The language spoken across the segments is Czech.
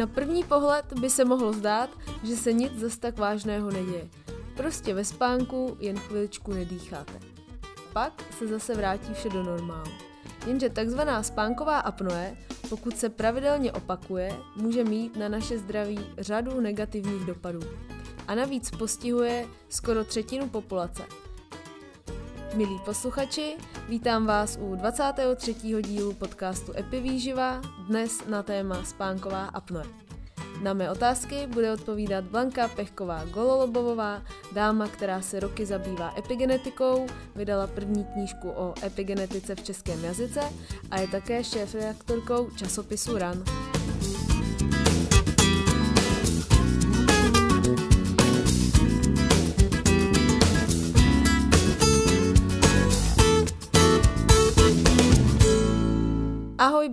Na první pohled by se mohlo zdát, že se nic zas tak vážného neděje. Prostě ve spánku jen chviličku nedýcháte. Pak se zase vrátí vše do normálu. Jenže takzvaná spánková apnoe, pokud se pravidelně opakuje, může mít na naše zdraví řadu negativních dopadů. A navíc postihuje skoro třetinu populace. Milí posluchači, vítám vás u 23. dílu podcastu Epivýživa, dnes na téma spánková apnoe. Na mé otázky bude odpovídat Blanka Pechková Gololobovová, dáma, která se roky zabývá epigenetikou, vydala první knížku o epigenetice v českém jazyce a je také šéf-redaktorkou časopisu RAN.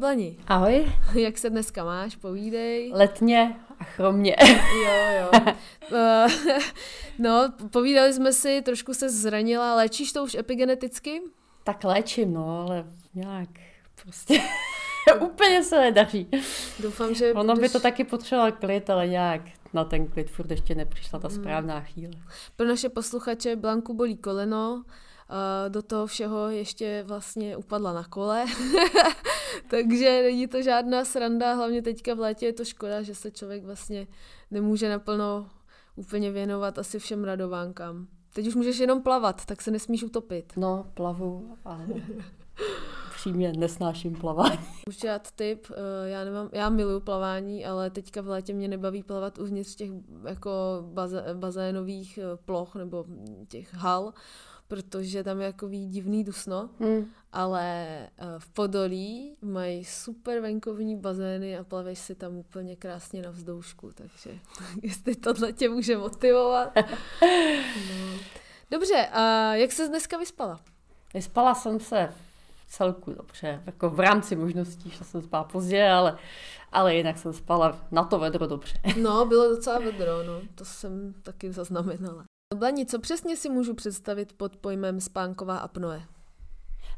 Blani. Ahoj. Jak se dneska máš? Povídej. Letně a chromně. Jo, jo. Eh, no, povídali jsme si, trošku se zranila. Léčíš to už epigeneticky? Tak léčím, no, ale nějak prostě úplně se nedaří. Doufám, že... Ono by to taky potřeboval klid, ale nějak na ten klid furt ještě nepřišla ta správná chvíle. Pro naše posluchače Blanku bolí koleno, do toho všeho ještě vlastně upadla na kole, takže není to žádná sranda, hlavně teďka v létě je to škoda, že se člověk vlastně nemůže naplno úplně věnovat asi všem radovánkám. Teď už můžeš jenom plavat, tak se nesmíš utopit. No, plavu, ale přímě nesnáším plavání. Můžu dát tip, eh, já, nemám, já miluju plavání, ale teďka v létě mě nebaví plavat uvnitř těch jako bazénových eh, ploch nebo těch hal, protože tam je jako divný dusno, hmm. ale uh, v Podolí mají super venkovní bazény a plaveš si tam úplně krásně na vzdoušku, takže jestli tohle tě může motivovat. No. Dobře, a jak se dneska vyspala? Vyspala jsem se celku dobře, jako v rámci možností, že jsem spala pozdě, ale, ale jinak jsem spala na to vedro dobře. No, bylo docela vedro, no, to jsem taky zaznamenala. Blani, co přesně si můžu představit pod pojmem spánková apnoe?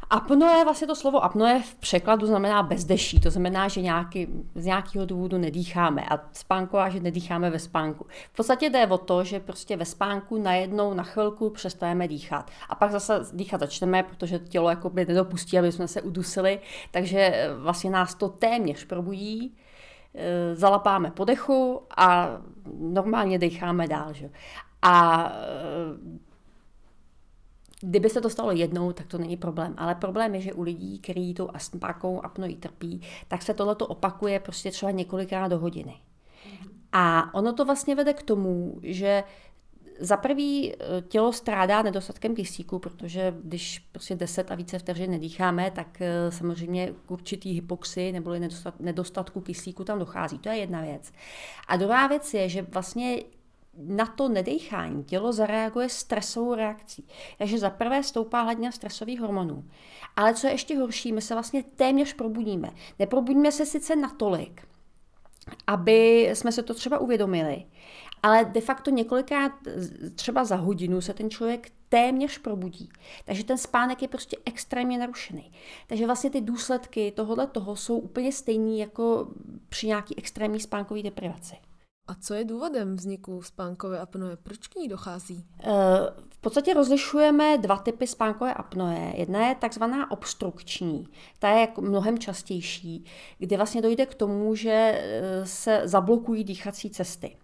Apnoe, vlastně to slovo apnoe v překladu znamená bezdeší, to znamená, že nějaký, z nějakého důvodu nedýcháme a spánková, že nedýcháme ve spánku. V podstatě jde o to, že prostě ve spánku najednou na chvilku přestajeme dýchat a pak zase dýchat začneme, protože tělo jakoby nedopustí, aby jsme se udusili, takže eh, vlastně nás to téměř probudí, eh, zalapáme po dechu a normálně decháme dál. Že? A eh, Kdyby se to stalo jednou, tak to není problém. Ale problém je, že u lidí, kteří tou astmákou apnoí trpí, tak se tohleto opakuje prostě třeba několikrát do hodiny. A ono to vlastně vede k tomu, že za prvý eh, tělo strádá nedostatkem kyslíku, protože když prostě 10 a více vteřin nedýcháme, tak eh, samozřejmě k určitý hypoxy nebo nedostatku kyslíku tam dochází. To je jedna věc. A druhá věc je, že vlastně na to nedechání tělo zareaguje stresovou reakcí. Takže za prvé stoupá hladina stresových hormonů. Ale co je ještě horší, my se vlastně téměř probudíme. Neprobudíme se sice natolik, aby jsme se to třeba uvědomili, ale de facto několikrát třeba za hodinu se ten člověk téměř probudí. Takže ten spánek je prostě extrémně narušený. Takže vlastně ty důsledky tohohle toho jsou úplně stejný jako při nějaký extrémní spánkové deprivaci. A co je důvodem vzniku spánkové apnoe? Proč k ní dochází? Eh, v podstatě rozlišujeme dva typy spánkové apnoe. Jedna je takzvaná obstrukční, ta je jako mnohem častější, kdy vlastně dojde k tomu, že eh, se zablokují dýchací cesty.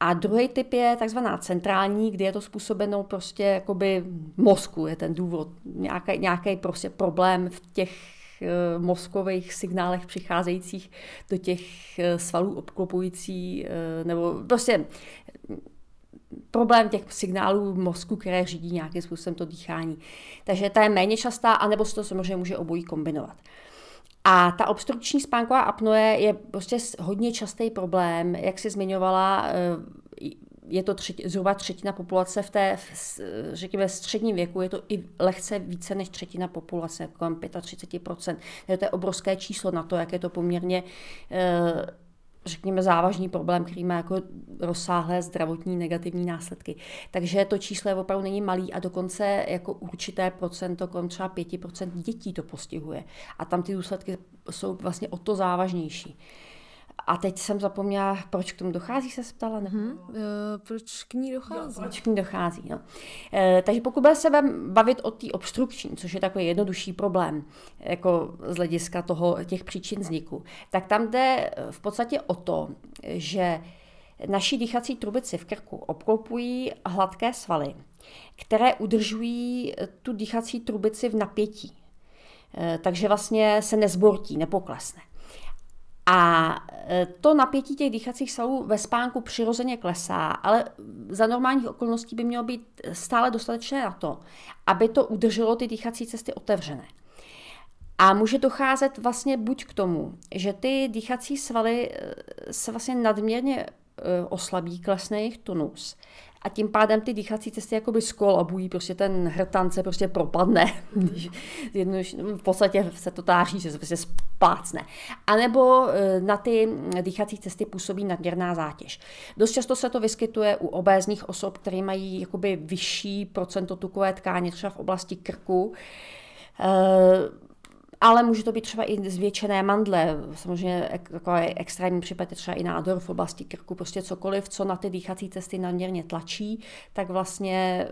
A druhý typ je takzvaná centrální, kdy je to způsobeno prostě jakoby mozku, je ten důvod, nějaký, nějaký prostě problém v těch mozkových signálech přicházejících do těch eh, svalů obklopující, eh, nebo prostě problém těch signálů mozku, které řídí nějakým způsobem to dýchání. Takže ta je méně častá, anebo se to samozřejmě může obojí kombinovat. A ta obstrukční spánková apnoe je prostě hodně častý problém, jak si zmiňovala, je to třetí, zhruba třetina populace v té, v, řekněme, středním věku, je to i lehce více než třetina populace, kolem 35%. To je obrovské číslo na to, jak je to poměrně eh, řekněme, závažný problém, který má jako rozsáhlé zdravotní negativní následky. Takže to číslo je opravdu není malý a dokonce jako určité procento, kolem třeba 5% dětí to postihuje. A tam ty důsledky jsou vlastně o to závažnější. A teď jsem zapomněla, proč k tomu dochází, se ptala? Nebo... Hmm, proč k ní dochází? Jo, proč k ní dochází, no. E, takže pokud bude se bavit o té obstrukční, což je takový jednodušší problém, jako z hlediska toho, těch příčin vzniku, tak tam jde v podstatě o to, že naší dýchací trubici v krku obklopují hladké svaly, které udržují tu dýchací trubici v napětí. E, takže vlastně se nezbortí, nepoklesne. A e, to napětí těch dýchacích svalů ve spánku přirozeně klesá, ale za normálních okolností by mělo být stále dostatečné na to, aby to udrželo ty dýchací cesty otevřené. A může docházet vlastně buď k tomu, že ty dýchací svaly e, se vlastně nadměrně e, oslabí, klesne jejich tonus a tím pádem ty dýchací cesty jakoby skolabují, prostě ten hrtance prostě propadne, když v podstatě se to táří, že se prostě splácne. A nebo e, na ty dýchací cesty působí nadměrná zátěž. Dost často se to vyskytuje u obézních osob, které mají jakoby vyšší procento tukové tkáně, třeba v oblasti krku, e, ale může to být třeba i zvětšené mandle, samozřejmě takový extrémní případ je třeba i nádor v oblasti krku, prostě cokoliv, co na ty dýchací cesty nadměrně tlačí, tak vlastně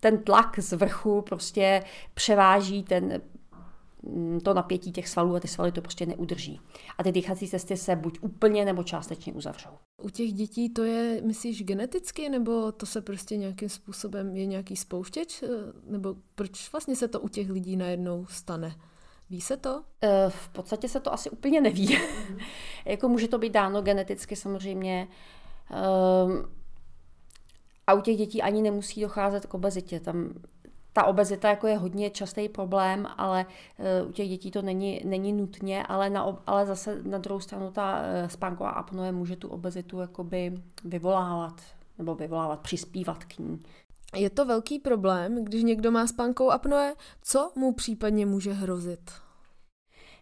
ten tlak z vrchu prostě převáží ten, to napětí těch svalů a ty svaly to prostě neudrží. A ty dýchací cesty se buď úplně nebo částečně uzavřou. U těch dětí to je, myslíš, geneticky, nebo to se prostě nějakým způsobem je nějaký spouštěč, nebo proč vlastně se to u těch lidí najednou stane? Ví se to? Eh, v podstatě se to asi úplně neví. jako může to být dáno geneticky samozřejmě. Ehm, a u těch dětí ani nemusí docházet k obezitě. Tam ta obezita jako je hodně častý problém, ale uh, u těch dětí to není, není nutně, ale, na, ale zase na druhou stranu ta uh, spánková apnoe může tu obezitu jakoby vyvolávat nebo vyvolávat, přispívat k ní. Je to velký problém, když někdo má spánkovou apnoe, co mu případně může hrozit?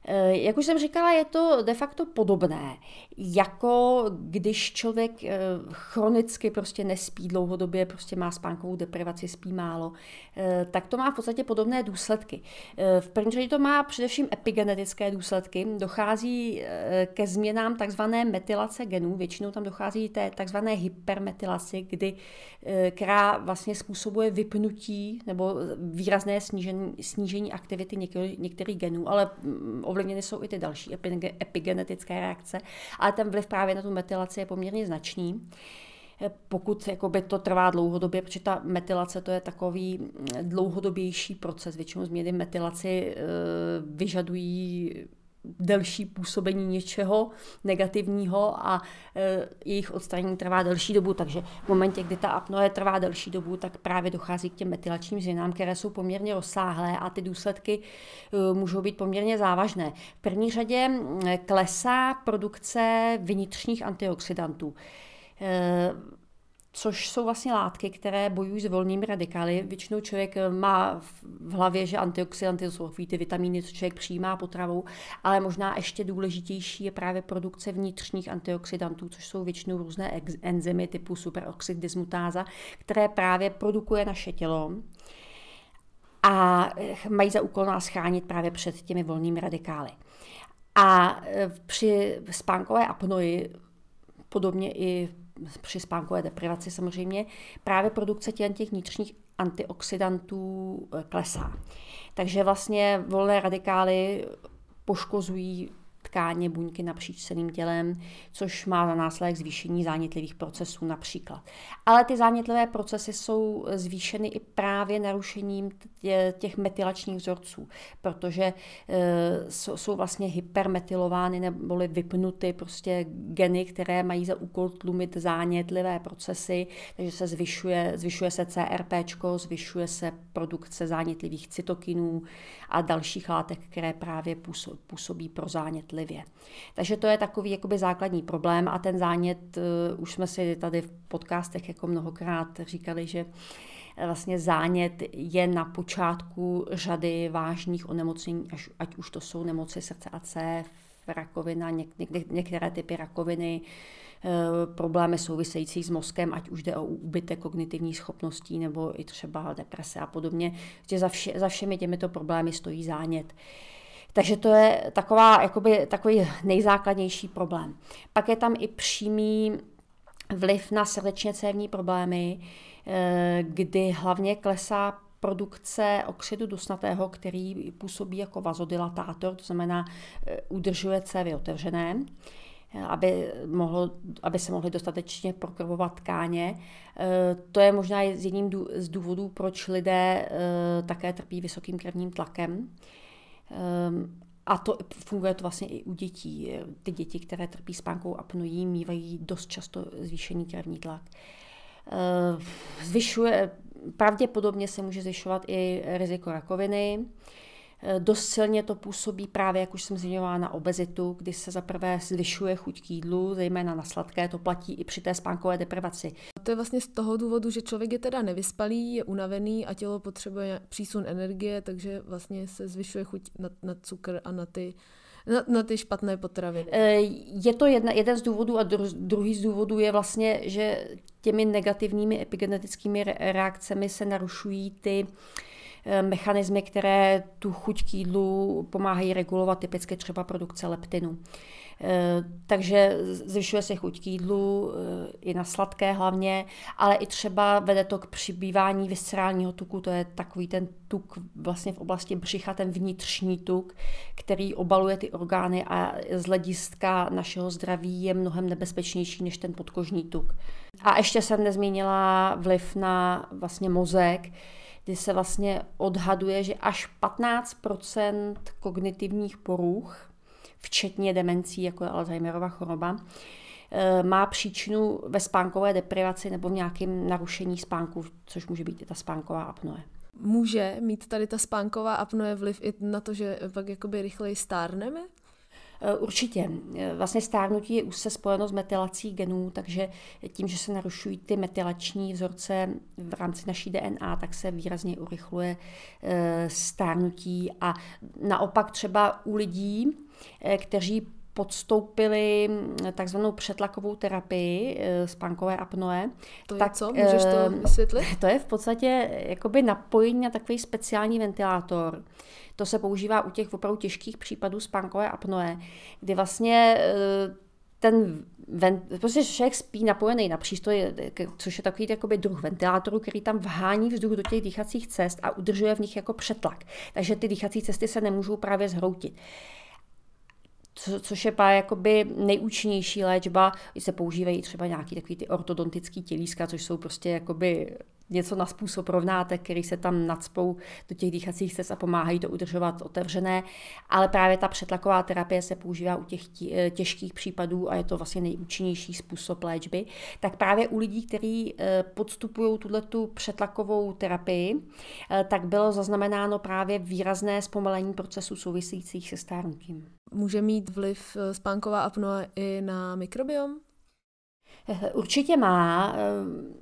Eh, jak už jsem říkala, je to de facto podobné, jako když člověk eh, chronicky prostě nespí dlouhodobě, prostě má spánkovou deprivaci, spí málo, eh, tak to má v podstatě podobné důsledky. V první řadě to má především epigenetické důsledky. Dochází ke změnám takzvané metylace genů, většinou tam dochází té takzvané hypermetylaci, kdy, která vlastně způsobuje vypnutí nebo výrazné snížení, snížení aktivity některých genů, ale mm, ovlivněny jsou i ty další epigenetické reakce, ale ten vliv právě na tu metylaci je poměrně značný pokud jakoby, to trvá dlouhodobě, protože ta metylace to je takový mm, dlouhodobější proces. Většinou změny metylaci e, vyžadují delší působení něčeho negativního a e, jejich odstranění trvá delší dobu, takže v momentě, kdy ta apnoe trvá delší dobu, tak právě dochází k těm metylačním změnám, které jsou poměrně rozsáhlé a ty důsledky e, můžou být poměrně závažné. V první řadě klesá produkce vnitřních antioxidantů. E, což jsou vlastně látky, které bojují s volnými radikály. Většinou člověk eh, má v hlavě, že antioxidanty jsou ty vitamíny, co člověk přijímá potravou, ale možná ještě důležitější je právě produkce vnitřních antioxidantů, což jsou většinou různé enzymy typu superoxid dismutáza, které právě produkuje naše tělo a eh, mají za úkol nás chránit právě před těmi volnými radikály. A eh, při spánkové apnoji, podobně i při spánkové deprivaci samozřejmě, právě produkce těch, vnitřních antioxidantů eh, klesá. Takže vlastně volné radikály poškozují tkáně, buňky napříč celým tělem, což má za následek zvýšení zánětlivých procesů například. Ale ty zánětlivé procesy jsou zvýšeny i právě narušením těch metylačních vzorců, protože e, jsou vlastně hypermetylovány neboli vypnuty prostě geny, které mají za úkol tlumit zánětlivé procesy, takže se zvyšuje, zvyšuje se CRP, zvyšuje se produkce zánětlivých cytokinů a dalších látek, které právě působí pro zánět citlivě. Takže to je takový jakoby základní problém a ten zánět, uh, už jsme si tady v podcastech jako mnohokrát říkali, že vlastně zánět je na počátku řady vážných onemocnění, až, ať už to jsou nemoci srdce a cév, rakovina, něk, něk, některé typy rakoviny, eh, problémy související s mozkem, ať už jde o úbytek kognitivních schopností nebo i třeba deprese a podobně. Že za, vše, za všemi těmito problémy stojí zánět. Takže to je taková, jakoby, takový nejzákladnější problém. Pak je tam i přímý vliv na srdečně cévní problémy, eh, kdy hlavně klesá produkce oxidu dusnatého, který působí jako vazodilatátor, to znamená eh, udržuje cévy otevřené aby, mohlo, aby se mohly dostatečně prokrvovat tkáně. Eh, to je možná jedním z důvodů, proč lidé eh, také trpí vysokým krevním tlakem. Eh, a to funguje to vlastně i u dětí. Ty děti, které trpí spánkou apnoí, mývají dost často zvýšený krevní tlak. Zvyšuje, pravděpodobně se může zvyšovat i riziko rakoviny. Eh, dost silně to působí právě, jak už jsem zmiňovala, na obezitu, kdy se zaprvé zvyšuje chuť k jídlu, zejména na sladké, to platí i při té spánkové deprivaci. To je vlastně z toho důvodu, že člověk je teda nevyspalý, je unavený a tělo potřebuje přísun energie, takže vlastně se zvyšuje chuť na, na cukr a na ty na, na ty špatné potraviny. Eh, je to jedna, jeden z důvodů a druhý z důvodů je vlastně, že těmi negativními epigenetickými reakcemi se narušují ty uh, mechanismy, které tu chuť k jídlu pomáhají regulovat, typicky třeba produkce leptinu. Eh, takže zvyšuje se chuť k jídlu, eh, i na sladké hlavně, ale i třeba vede to k přibývání viscerálního tuku, to je takový ten tuk vlastně v oblasti břicha, ten vnitřní tuk, který obaluje ty orgány a z hlediska našeho zdraví je mnohem nebezpečnější než ten podkožní tuk. A ještě jsem nezmínila vliv na vlastně mozek, kdy se vlastně odhaduje, že až 15% kognitivních poruch, včetně demencí, jako je Alzheimerova choroba, eh, má příčinu ve spánkové deprivaci nebo v nějakém narušení spánku, což může být i ta spánková apnoe. Může mít tady ta spánková apnoe vliv i na to, že pak jakoby rychleji stárneme? Eh, určitě. Eh, vlastně stárnutí je už se spojeno s metylací genů, takže tím, že se narušují ty metylační vzorce v rámci naší DNA, tak se výrazně urychluje eh, stárnutí a naopak třeba u lidí, kteří podstoupili takzvanou přetlakovou terapii spánkové apnoe. To tak, je co? Můžeš to vysvětlit? To je v podstatě jakoby napojení na takový speciální ventilátor, to se používá u těch opravdu těžkých případů spánkové apnoe, kdy vlastně eh, ten ven, prostě člověk spí napojený na přístroj, což je takový jakoby druh ventilátoru, který tam vhání vzduch do těch dýchacích cest a udržuje v nich jako přetlak. Takže ty dýchací cesty se nemůžou právě zhroutit. Co, což je právě jakoby nejúčinnější léčba, se používají třeba nějaký takový ty ortodontický tělíska, což jsou prostě jakoby něco na způsob rovnátek, který se tam nadspou do těch dýchacích cest a pomáhají to udržovat otevřené, ale právě ta přetlaková terapie se používá u těch eh, těžkých případů a je to vlastně nejúčinnější způsob léčby, tak právě u lidí, kteří eh, podstupují tuto přetlakovou terapii, eh, tak bylo zaznamenáno právě výrazné zpomalení procesů souvisejících se stárnutím. Může mít vliv spánková apnoe i na mikrobiom? Určitě má.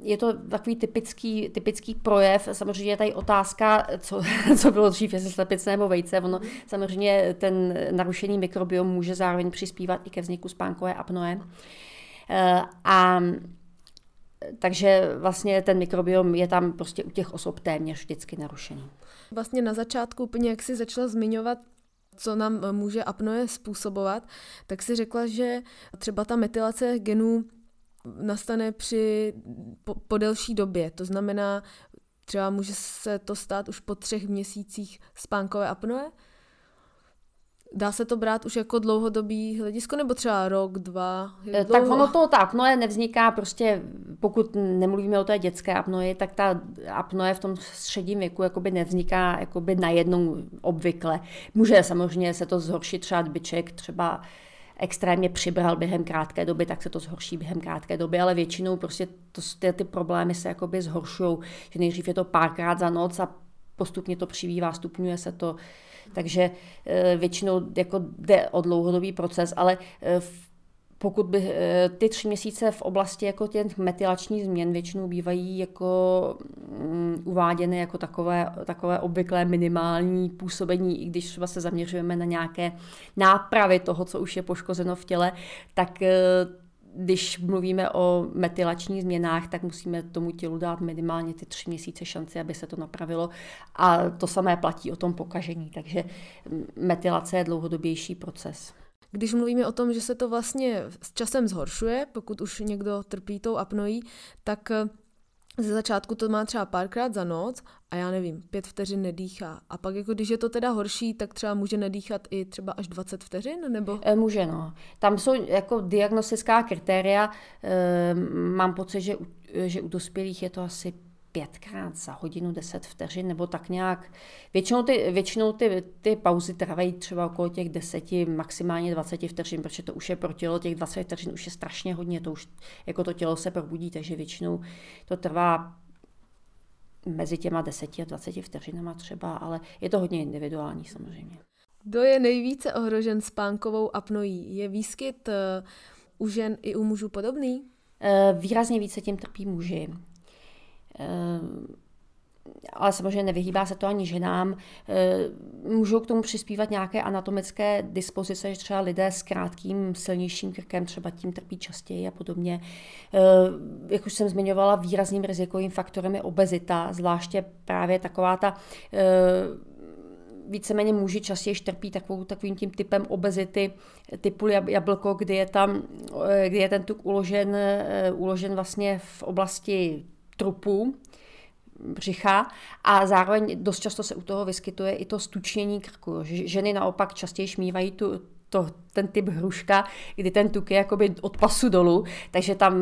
Je to takový typický, typický projev. Samozřejmě je tady otázka, co, co bylo dřív, jestli slepice nebo vejce. Ono, samozřejmě ten narušený mikrobiom může zároveň přispívat i ke vzniku spánkové apnoe. A takže vlastně ten mikrobiom je tam prostě u těch osob téměř vždycky narušený. Vlastně na začátku úplně, jak jsi začala zmiňovat, co nám může apnoe způsobovat, tak si řekla, že třeba ta metylace genů nastane při, po, po delší době. To znamená, třeba může se to stát už po třech měsících spánkové apnoe. Dá se to brát už jako dlouhodobý hledisko, nebo třeba rok, dva? Dlouho? Tak ono to, ta apnoe nevzniká prostě, pokud nemluvíme o té dětské apnoe, tak ta apnoe v tom středním věku jakoby nevzniká jakoby najednou obvykle. Může samozřejmě se to zhoršit třeba byček, třeba extrémně přibral během krátké doby, tak se to zhorší během krátké doby, ale většinou prostě to, ty, ty problémy se jakoby zhoršují, že nejdřív je to párkrát za noc a postupně to přibývá, stupňuje se to, takže eh, většinou jako jde o dlouhodobý proces, ale eh, v pokud by eh, ty tři měsíce v oblasti jako těch metylačních změn většinou bývají jako um, uváděny jako takové, takové obvyklé minimální působení, i když třeba se zaměřujeme na nějaké nápravy toho, co už je poškozeno v těle, tak uh, když mluvíme o metylačních změnách, tak musíme tomu tělu dát minimálně ty tři měsíce šanci, aby se to napravilo. A to samé platí o tom pokažení, takže metylace je dlouhodobější proces. Když mluvíme o tom, že se to vlastně s časem zhoršuje, pokud už někdo trpí tou apnoí, tak ze začátku to má třeba párkrát za noc a já nevím, pět vteřin nedýchá. A pak jako když je to teda horší, tak třeba může nedýchat i třeba až 20 vteřin, nebo? E, může, no. Tam jsou jako diagnostická kritéria. E, mám pocit, že, že u dospělých je to asi pětkrát za hodinu, deset vteřin, nebo tak nějak. Většinou ty, většinou ty, ty pauzy trvají třeba okolo těch deseti, maximálně 20 vteřin, protože to už je pro tělo, těch 20 vteřin už je strašně hodně, to už jako to tělo se probudí, takže většinou to trvá mezi těma 10 a 20 vteřinama třeba, ale je to hodně individuální samozřejmě. Kdo je nejvíce ohrožen spánkovou apnoí? Je výskyt uh, u žen i u mužů podobný? Uh, výrazně více tím trpí muži. Ehm, ale samozřejmě nevyhýbá se to ani ženám. Ehm, můžou k tomu přispívat nějaké anatomické dispozice, že třeba lidé s krátkým, silnějším krkem třeba tím trpí častěji a podobně. Ehm, jak už jsem zmiňovala, výrazným rizikovým faktorem je obezita, zvláště právě taková ta víceméně muži častěji trpí takovou, takovým tím typem obezity, typu jablko, kdy je, tam, kdy je ten tuk uložen, uložen vlastně v oblasti trupu, břicha a zároveň dost často se u toho vyskytuje i to stučnění krku. Ženy naopak častěji šmívají tu, to, ten typ hruška, kdy ten tuk je jakoby od pasu dolů, takže tam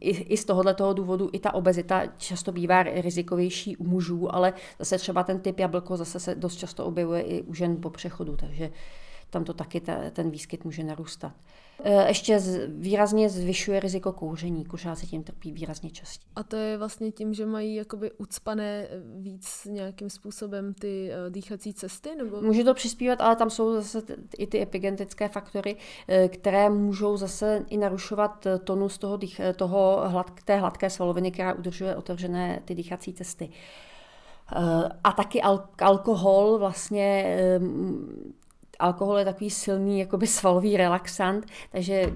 i, i z tohohle toho důvodu i ta obezita často bývá rizikovější u mužů, ale zase třeba ten typ jablko zase se dost často objevuje i u žen po přechodu, takže tam to taky ta, ten výskyt může narůstat. E, ještě výrazně zvyšuje riziko kouření, kuřáci tím trpí výrazně častěji. A to je vlastně tím, že mají jakoby ucpané víc nějakým způsobem ty e, dýchací cesty? Nebo? Může to přispívat, ale tam jsou zase i ty epigenetické faktory, e, které můžou zase i narušovat tonus toho, dých, toho hlad, té hladké svaloviny, která udržuje otevřené ty dýchací cesty. A taky al- alkohol vlastně alkohol je takový silný jakoby svalový relaxant, takže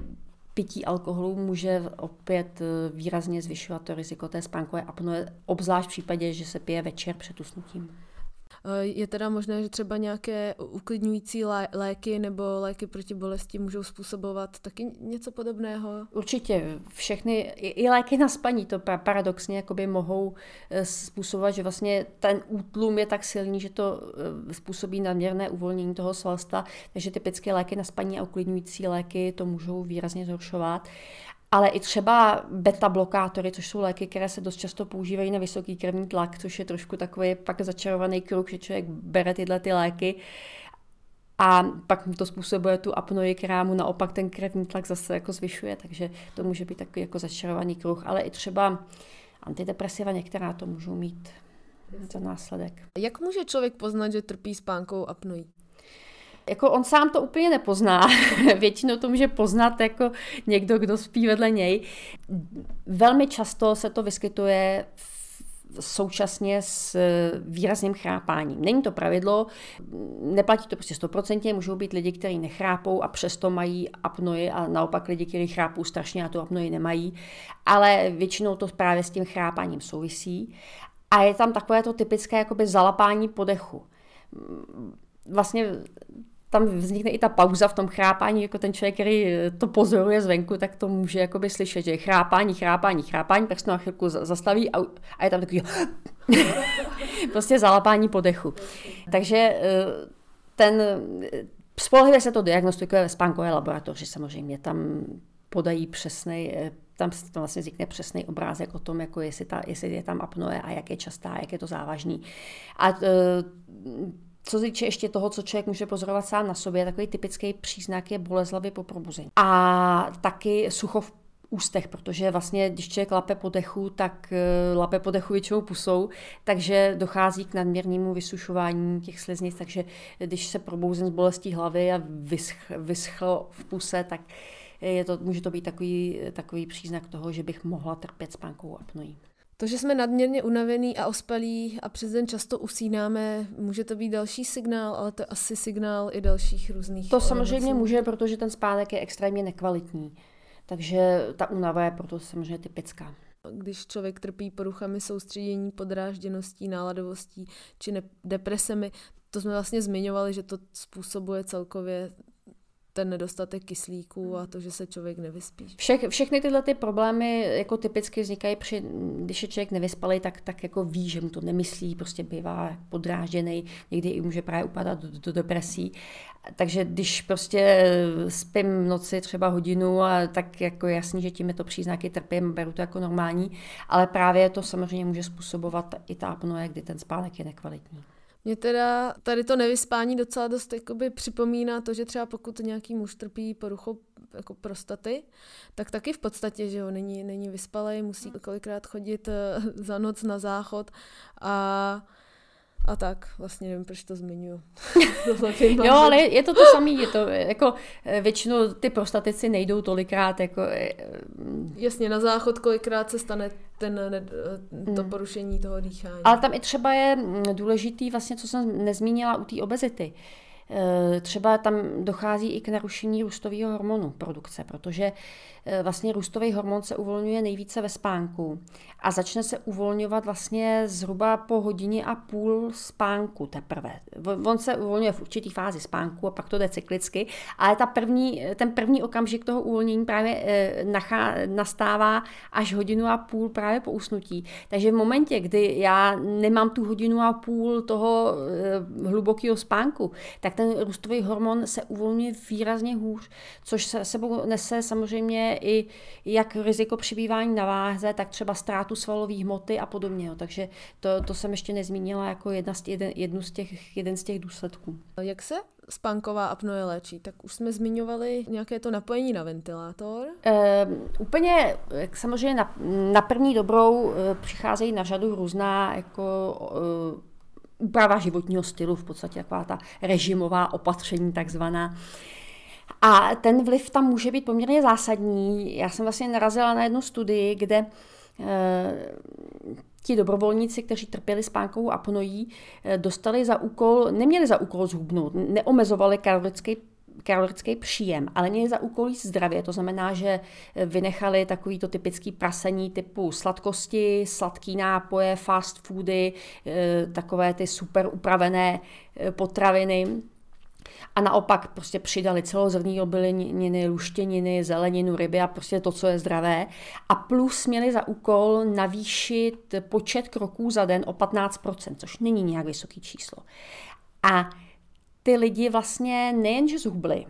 pití alkoholu může opět eh, výrazně zvyšovat to riziko té spánkové apnoe, obzvlášť v případě, že se pije večer před usnutím. Je teda možné, že třeba nějaké uklidňující léky nebo léky proti bolesti můžou způsobovat taky něco podobného? Určitě. Všechny, i léky na spaní to paradoxně jakoby mohou eh, způsobovat, že vlastně ten útlum je tak silný, že to eh, způsobí nadměrné uvolnění toho svalstva, takže typické léky na spaní a uklidňující léky to můžou výrazně zhoršovat ale i třeba beta blokátory, což jsou léky, které se dost často používají na vysoký krevní tlak, což je trošku takový pak začarovaný kruh, že člověk bere tyhle ty léky a pak mu to způsobuje tu apnoji, která mu naopak ten krevní tlak zase jako zvyšuje, takže to může být takový jako začarovaný kruh, ale i třeba antidepresiva některá to můžou mít za následek. Jak může člověk poznat, že trpí spánkou apnojí? Jako on sám to úplně nepozná. Většinou to může poznat jako někdo, kdo spí vedle něj. Velmi často se to vyskytuje současně s výrazným chrápáním. Není to pravidlo, neplatí to prostě stoprocentně, můžou být lidi, kteří nechrápou a přesto mají apnoji a naopak lidi, kteří chrápou strašně a tu apnoji nemají, ale většinou to právě s tím chrápáním souvisí. A je tam takové to typické jakoby zalapání podechu vlastně tam vznikne i ta pauza v tom chrápání, jako ten člověk, který to pozoruje zvenku, tak to může jakoby slyšet, že chrápání, chrápání, chrápání, tak se na chvilku zastaví a, a je tam takový prostě zalapání podechu. Takže eh, ten spolehlivě se to diagnostikuje ve spánkové laboratoři samozřejmě, tam podají přesný eh, tam se to vlastně vznikne přesný obrázek o tom, jako jestli, ta, jestli je tam apnoe a jak je častá, jak je to závažný. A eh, co se týče ještě toho, co člověk může pozorovat sám na sobě, takový typický příznak je bolezlavy po probuzení. A taky sucho v ústech, protože vlastně, když člověk lape po dechu, tak eh, lape po dechu většinou pusou, takže dochází k nadměrnému vysušování těch sliznic, takže když se probouzím z bolestí hlavy a vysch, vyschl v puse, tak je to, může to být takový, takový příznak toho, že bych mohla trpět spánkovou apnoí. To, že jsme nadměrně unavený a ospalí a přes den často usínáme, může to být další signál, ale to je asi signál i dalších různých. To samozřejmě může, protože ten spánek je extrémně nekvalitní. Takže ta únava je proto samozřejmě typická. Když člověk trpí poruchami soustředění, podrážděností, náladovostí či depresemi, to jsme vlastně zmiňovali, že to způsobuje celkově ten nedostatek kyslíku a to, že se člověk nevyspí. Vše, všechny tyhle ty problémy jako typicky vznikají, při, když je člověk nevyspalý, tak, tak jako ví, že mu to nemyslí, prostě bývá podrážděný, někdy i může právě upadat do, do depresí. Takže když prostě spím v noci třeba hodinu, a tak jako jasný, že tím je to příznaky trpím, beru to jako normální, ale právě to samozřejmě může způsobovat i ta apnoe, kdy ten spánek je nekvalitní. Mě teda tady to nevyspání docela dost jakoby připomíná to, že třeba pokud nějaký muž trpí poruchou jako prostaty, tak taky v podstatě, že jo, není, není vyspalej, musí kolikrát chodit eh, za noc na záchod a a tak, vlastně nevím, proč to zmiňuji. jo, ale je to to samé, je to jako eh, většinou ty prostatici nejdou tolikrát jako... Eh, Jasně, na záchod kolikrát se stane ten, to hmm. porušení toho dýchání. Ale tam i třeba je mm, důležitý vlastně, co jsem nezmínila u té obezity. Třeba tam dochází i k narušení růstového hormonu produkce, protože Eh, vlastně růstový hormon se uvolňuje nejvíce ve spánku a začne se uvolňovat vlastně zhruba po hodině a půl spánku teprve. On se uvolňuje v určitý fázi spánku a pak to jde cyklicky, ale ta první, ten první okamžik toho uvolnění právě eh, nachá, nastává až hodinu a půl právě po usnutí. Takže v momentě, kdy já nemám tu hodinu a půl toho eh, hlubokého spánku, tak ten růstový hormon se uvolňuje výrazně hůř, což se sebou nese samozřejmě i jak riziko přibývání na váze, tak třeba ztrátu svalové hmoty a podobně. Takže to, to jsem ještě nezmínila jako jedna z, jeden, jednu z těch, jeden z těch důsledků. Jak se spánková apnoe léčí? Tak už jsme zmiňovali nějaké to napojení na ventilátor. E, úplně, samozřejmě na, na první dobrou e, přicházejí na řadu různá jako e, úprava životního stylu, v podstatě taková ta režimová opatření takzvaná. A ten vliv tam může být poměrně zásadní. Já jsem vlastně narazila na jednu studii, kde e, ti dobrovolníci, kteří trpěli spánkovou apnojí, e, dostali za úkol, neměli za úkol zhubnout, neomezovali kalorický kalorický příjem, ale měli za úkol jíst zdravě. To znamená, že vynechali takovýto typický prasení typu sladkosti, sladký nápoje, fast foody, e, takové ty super upravené potraviny a naopak prostě přidali celozrnný obileniny, luštěniny, zeleninu, ryby a prostě to, co je zdravé. A plus měli za úkol navýšit počet kroků za den o 15%, což není nějak vysoký číslo. A ty lidi vlastně nejenže zhubli,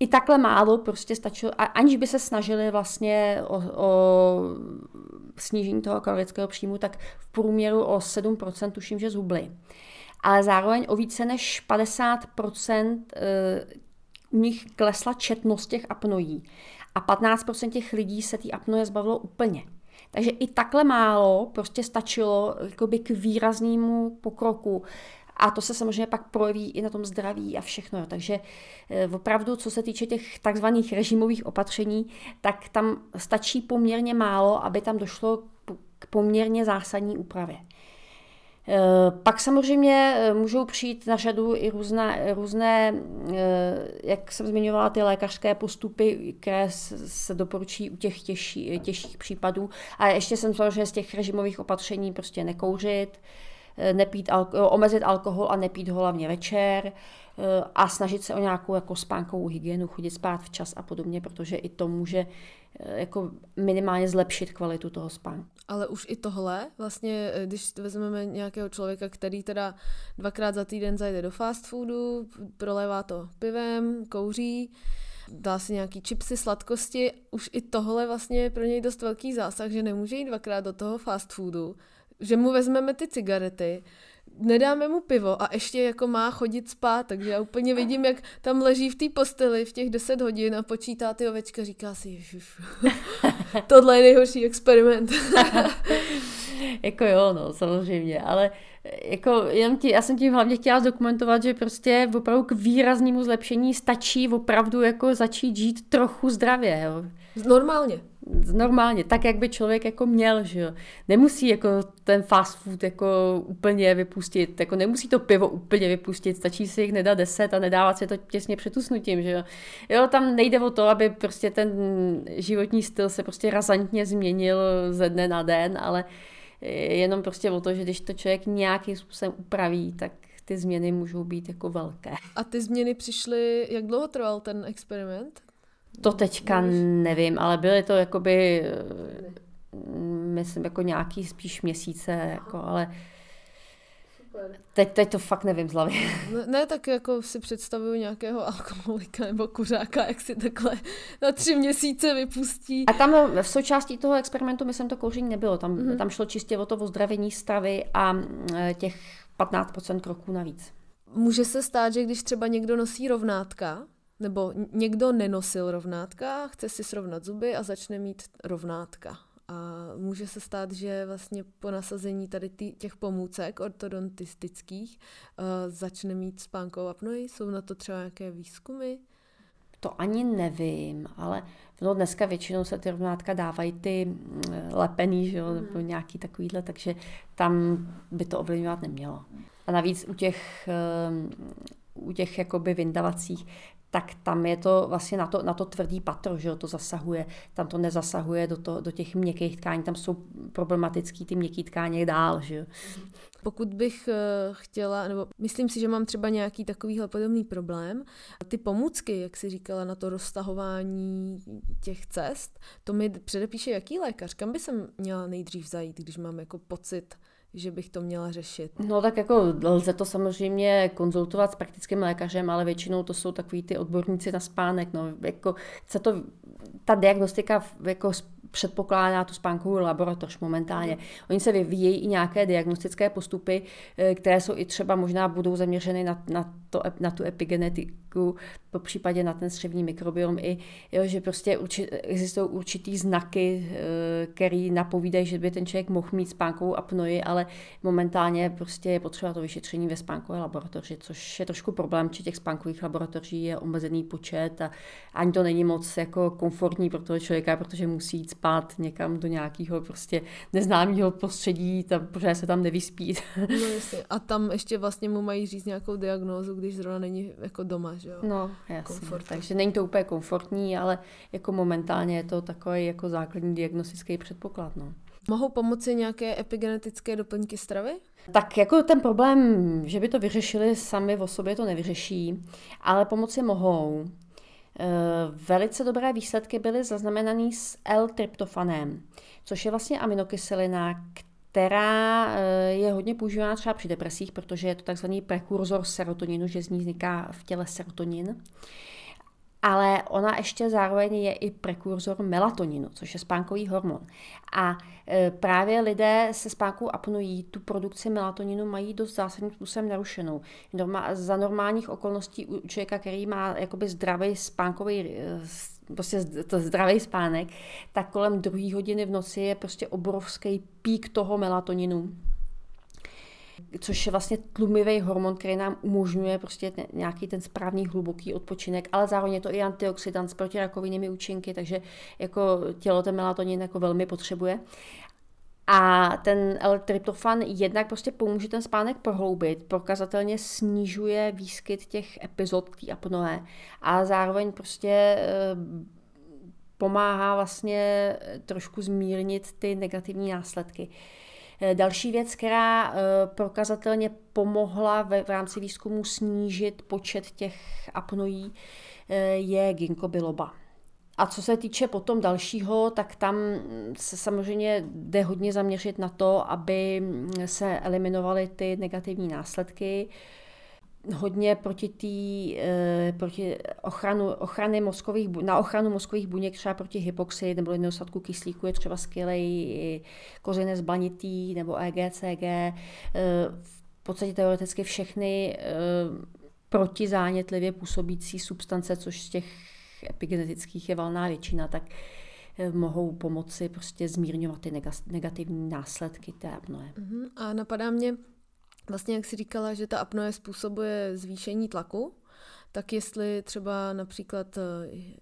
i takhle málo prostě stačilo, aniž by se snažili vlastně o, o snížení toho kalorického příjmu, tak v průměru o 7% tuším, že zhubli ale zároveň o více než 50% eh, u nich klesla četnost těch apnojí a 15% těch lidí se té apnoje zbavilo úplně. Takže i takhle málo prostě stačilo jakoby k výraznému pokroku. A to se samozřejmě pak projeví i na tom zdraví a všechno. Takže eh, opravdu, co se týče těch takzvaných režimových opatření, tak tam stačí poměrně málo, aby tam došlo k poměrně zásadní úpravě. Eh, pak samozřejmě eh, můžou přijít na řadu i různé, různé, jak jsem zmiňovala, ty lékařské postupy, které se doporučí u těch těžší, těžších případů. A ještě jsem že z těch režimových opatření prostě nekouřit, nepít alko- omezit alkohol a nepít ho hlavně večer a snažit se o nějakou jako spánkovou hygienu, chodit spát včas a podobně, protože i to může jako minimálně zlepšit kvalitu toho spánku. Ale už i tohle, vlastně, eh, když vezmeme nějakého člověka, který teda dvakrát za týden zajde do fast foodu, prolévá to pivem, kouří, dá si nějaký čipsy, sladkosti, už i tohle vlastně je pro něj dost velký zásah, že nemůže jít dvakrát do toho fast foodu, že mu vezmeme ty cigarety, nedáme mu pivo a ještě jako má chodit spát, takže já úplně vidím, jak tam leží v té posteli v těch 10 hodin a počítá ty ovečka, říká si, ježiš, tohle je nejhorší experiment. jako jo, no, samozřejmě, ale jako jenom tí, já jsem tím hlavně chtěla zdokumentovat, že prostě opravdu k výraznému zlepšení stačí opravdu jako začít žít trochu zdravě, jo. Normálně. Normálně, tak, jak by člověk jako měl, že jo. Nemusí jako ten fast food jako úplně vypustit, jako nemusí to pivo úplně vypustit, stačí si jich nedat deset a nedávat si to těsně před usnutím, že jo. Jo, tam nejde o to, aby prostě ten životní styl se prostě razantně změnil ze dne na den, ale jenom prostě o to, že když to člověk nějakým způsobem upraví, tak ty změny můžou být jako velké. A ty změny přišly, jak dlouho trval ten experiment? To teďka nevím, ale byly to jakoby, myslím, jako nějaký spíš měsíce, jako, ale Teď, teď to fakt nevím z hlavy. Ne, ne, tak jako si představuju nějakého alkoholika nebo kuřáka, jak si takhle na tři měsíce vypustí. A tam v součástí toho experimentu, myslím, to kouření nebylo. Tam, mm-hmm. tam šlo čistě o to ozdravení stravy a e, těch 15% kroků navíc. Může se stát, že když třeba někdo nosí rovnátka, nebo někdo nenosil rovnátka, chce si srovnat zuby a začne mít rovnátka. A může se stát, že vlastně po nasazení tady tý, těch pomůcek ortodontistických uh, začne mít spánkovou apnoji. Jsou na to třeba nějaké výzkumy? To ani nevím, ale no dneska většinou se ty rovnátka dávají ty mm, lepený, že jo, nebo hmm. nějaký takovýhle, takže tam by to ovlivňovat nemělo. A navíc u těch, ehm, u těch jakoby vyndavacích, tak tam je to vlastně na to, na to tvrdý patro, že to zasahuje. Tam to nezasahuje do, to, do těch měkkých tkání, tam jsou problematický ty měkké tkáně dál. Že? Pokud bych eh, chtěla, nebo myslím si, že mám třeba nějaký takovýhle podobný problém, ty pomůcky, jak si říkala, na to roztahování těch cest, to mi předepíše jaký lékař, kam by jsem měla nejdřív zajít, když mám jako pocit, že bych to měla řešit? No tak jako lze to samozřejmě konzultovat s praktickým lékařem, ale většinou to jsou takový ty odborníci na spánek. No, jako, chce to, ta diagnostika jako předpokládá tu spánkovou laboratoř momentálně. Oni se vyvíjejí i nějaké diagnostické postupy, eh, které jsou i třeba možná budou zaměřeny na, na, to, na tu epigenetiku, po případě na ten střevní mikrobiom i, jo, že prostě určit, existují určitý znaky, eh, který napovídají, že by ten člověk mohl mít spánkovou apnoji, ale momentálně prostě je potřeba to vyšetření ve spánkové laboratoři, což je trošku problém, že těch spánkových laboratoří je omezený počet a ani to není moc jako komfortní pro toho člověka, protože musí jít spát někam do nějakého prostě neznámého prostředí, tam, protože se tam nevyspí. No jasně. A tam ještě vlastně mu mají říct nějakou diagnózu, když zrovna není jako doma, že jo? No, jasně. Takže není to úplně komfortní, ale jako momentálně je to takový jako základní diagnostický předpoklad. No. Mohou pomoci nějaké epigenetické doplňky stravy? Tak jako ten problém, že by to vyřešili sami o sobě, to nevyřeší, ale pomoci mohou. Eh, velice dobré výsledky byly zaznamenané s L-tryptofanem, což je vlastně aminokyselina, která eh, je hodně používána třeba při depresích, protože je to takzvaný prekurzor serotoninu, že z ní vzniká v těle serotonin ale ona ještě zároveň je i prekurzor melatoninu, což je spánkový hormon. A e, právě lidé se spánkou apnují, tu produkci melatoninu mají dost zásadním způsobem narušenou. Norma, za normálních okolností u člověka, který má jakoby zdravý spánkový e, prostě to zdravý spánek, tak kolem druhé hodiny v noci je prostě obrovský pík toho melatoninu což je vlastně tlumivý hormon, který nám umožňuje prostě nějaký ten správný hluboký odpočinek, ale zároveň je to i antioxidant s protirakovinnými účinky, takže jako tělo ten melatonin jako velmi potřebuje. A ten L-tryptofan jednak prostě pomůže ten spánek prohloubit, prokazatelně snižuje výskyt těch epizod té apnoe a zároveň prostě eh, pomáhá vlastně trošku zmírnit ty negativní následky. Eh, další věc, která eh, prokazatelně pomohla v rámci výzkumu snížit počet těch apnoí, eh, je ginkgo biloba. A co se týče potom dalšího, tak tam se samozřejmě jde hodně zaměřit na to, aby se eliminovaly ty negativní následky hodně proti, tý, eh, proti ochranu, ochrany mozkových, na ochranu mozkových buněk, třeba proti hypoxii nebo nedostatku kyslíku je třeba skvělý kořenec blanitý nebo EGCG. Eh, v podstatě teoreticky všechny eh, protizánětlivě působící substance, což z těch epigenetických je valná většina, tak mohou pomoci prostě zmírňovat ty negativní následky té apnoe. Uh-huh. A napadá mě, vlastně jak si říkala, že ta apnoe způsobuje zvýšení tlaku, tak jestli třeba například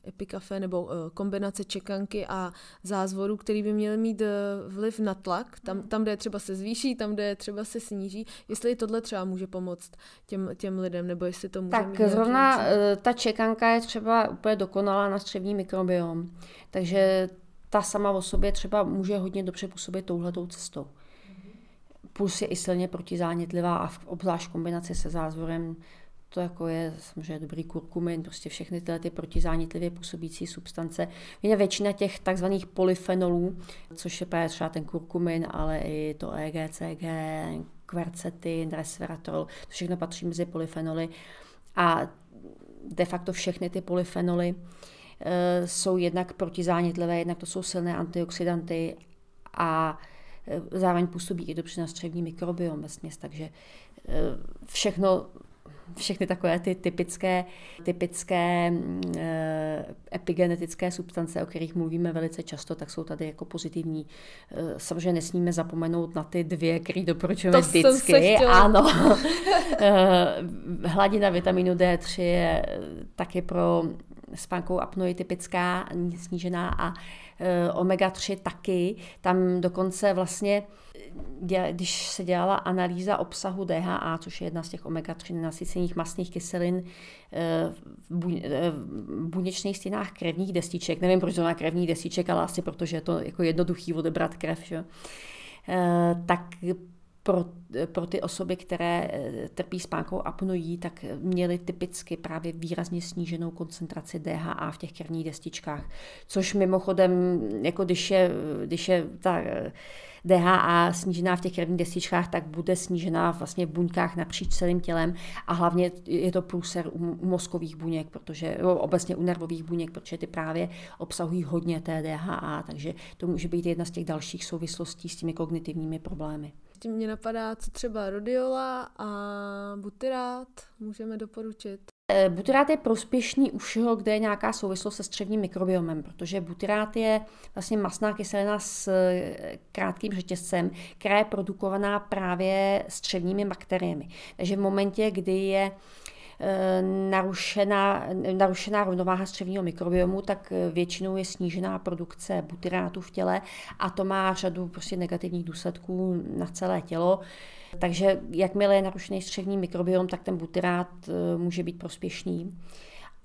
epikafe nebo kombinace čekanky a zázvoru, který by měly mít vliv na tlak, tam, tam kde je třeba se zvýší, tam, kde je třeba se sníží, jestli tohle třeba může pomoct těm, těm lidem, nebo jestli to může Tak zrovna ta čekanka je třeba úplně dokonalá na střevní mikrobiom, takže ta sama o sobě třeba může hodně dobře působit touhletou cestou. Plus je i silně protizánětlivá a v obzvlášť kombinaci se zázvorem to jako je samozřejmě dobrý kurkumin, prostě všechny tyhle ty protizánětlivě působící substance. Je většina těch takzvaných polyfenolů, což je právě třeba ten kurkumin, ale i to EGCG, kvercetin, resveratrol, to všechno patří mezi polyfenoly. A de facto všechny ty polyfenoly e, jsou jednak protizánětlivé, jednak to jsou silné antioxidanty a zároveň působí i dobře na střevní mikrobiom vesměs, takže e, všechno všechny takové ty typické, typické e, epigenetické substance, o kterých mluvíme velice často, tak jsou tady jako pozitivní. Samozřejmě nesmíme zapomenout na ty dvě, které doporučujeme to vždycky. Ano. hladina vitamínu D3 je taky pro spánkovou apnoji typická, snížená a omega-3 taky. Tam dokonce vlastně když se dělala analýza obsahu DHA, což je jedna z těch omega-3 nenasycených masných kyselin eh, v buněčných stěnách krevních destiček, nevím, proč to má krevních destiček, ale asi protože je to jako jednoduchý odebrat krev, že? Eh, tak pro, pro ty osoby, které eh, trpí spánkou apnojí, tak měly typicky právě výrazně sníženou koncentraci DHA v těch krevních destičkách. Což mimochodem, jako když je, když je ta DHA snížená v těch krevních destičkách, tak bude snížená vlastně v buňkách napříč celým tělem a hlavně je to průser u mozkových buněk, protože obecně u nervových buněk, protože ty právě obsahují hodně té DHA, takže to může být jedna z těch dalších souvislostí s těmi kognitivními problémy. Tím mě napadá, co třeba rodiola a butyrát můžeme doporučit. Eh, butyrát je prospěšný u všeho, kde je nějaká souvislost se střevním mikrobiomem, protože butyrát je vlastně masná kyselina s eh, krátkým řetězcem, která je produkovaná právě střevními bakteriemi. Takže v momentě, kdy je eh, narušená, narušená rovnováha střevního mikrobiomu, tak většinou je snížená produkce butyrátu v těle a to má řadu prostě negativních důsledků na celé tělo. Takže jakmile je narušený střevní mikrobiom, tak ten butyrát eh, může být prospěšný.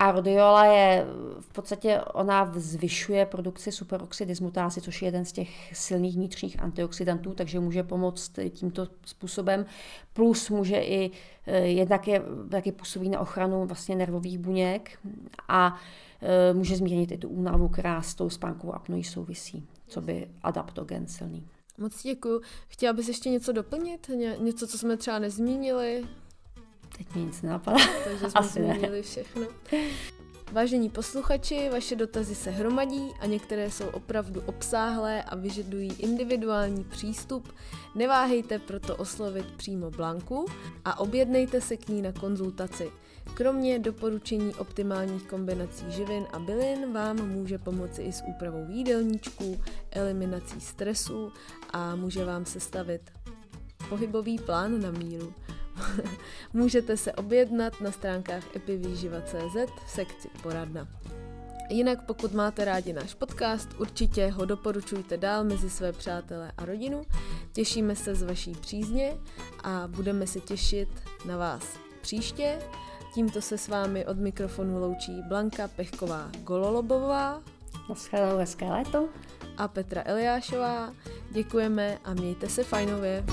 A rhodiola je v podstatě, ona zvyšuje produkci superoxidismutázy, což je jeden z těch silných vnitřních antioxidantů, takže může pomoct tímto způsobem. Plus může i, eh, jednak je, taky působí na ochranu vlastně nervových buněk a eh, může zmírnit i tu únavu, která s tou spánkovou apnojí souvisí, co by adaptogen silný. Moc děkuji. Chtěla bys ještě něco doplnit? Ně, něco, co jsme třeba nezmínili? Teď mi nic nenapadá. Takže jsme Asi zmínili ne. všechno. Vážení posluchači, vaše dotazy se hromadí a některé jsou opravdu obsáhlé a vyžadují individuální přístup. Neváhejte proto oslovit přímo Blanku a objednejte se k ní na konzultaci. Kromě doporučení optimálních kombinací živin a bylin vám může pomoci i s úpravou jídelníčků, eliminací stresu a může vám sestavit pohybový plán na míru. Můžete se objednat na stránkách epivýživa.cz v sekci poradna. Jinak pokud máte rádi náš podcast, určitě ho doporučujte dál mezi své přátelé a rodinu. Těšíme se z vaší přízně a budeme se těšit na vás příště. Tímto se s vámi od mikrofonu loučí Blanka Pechková Gololobová. Naschledanou hezké léto. A Petra Eliášová. Děkujeme a mějte se fajnově.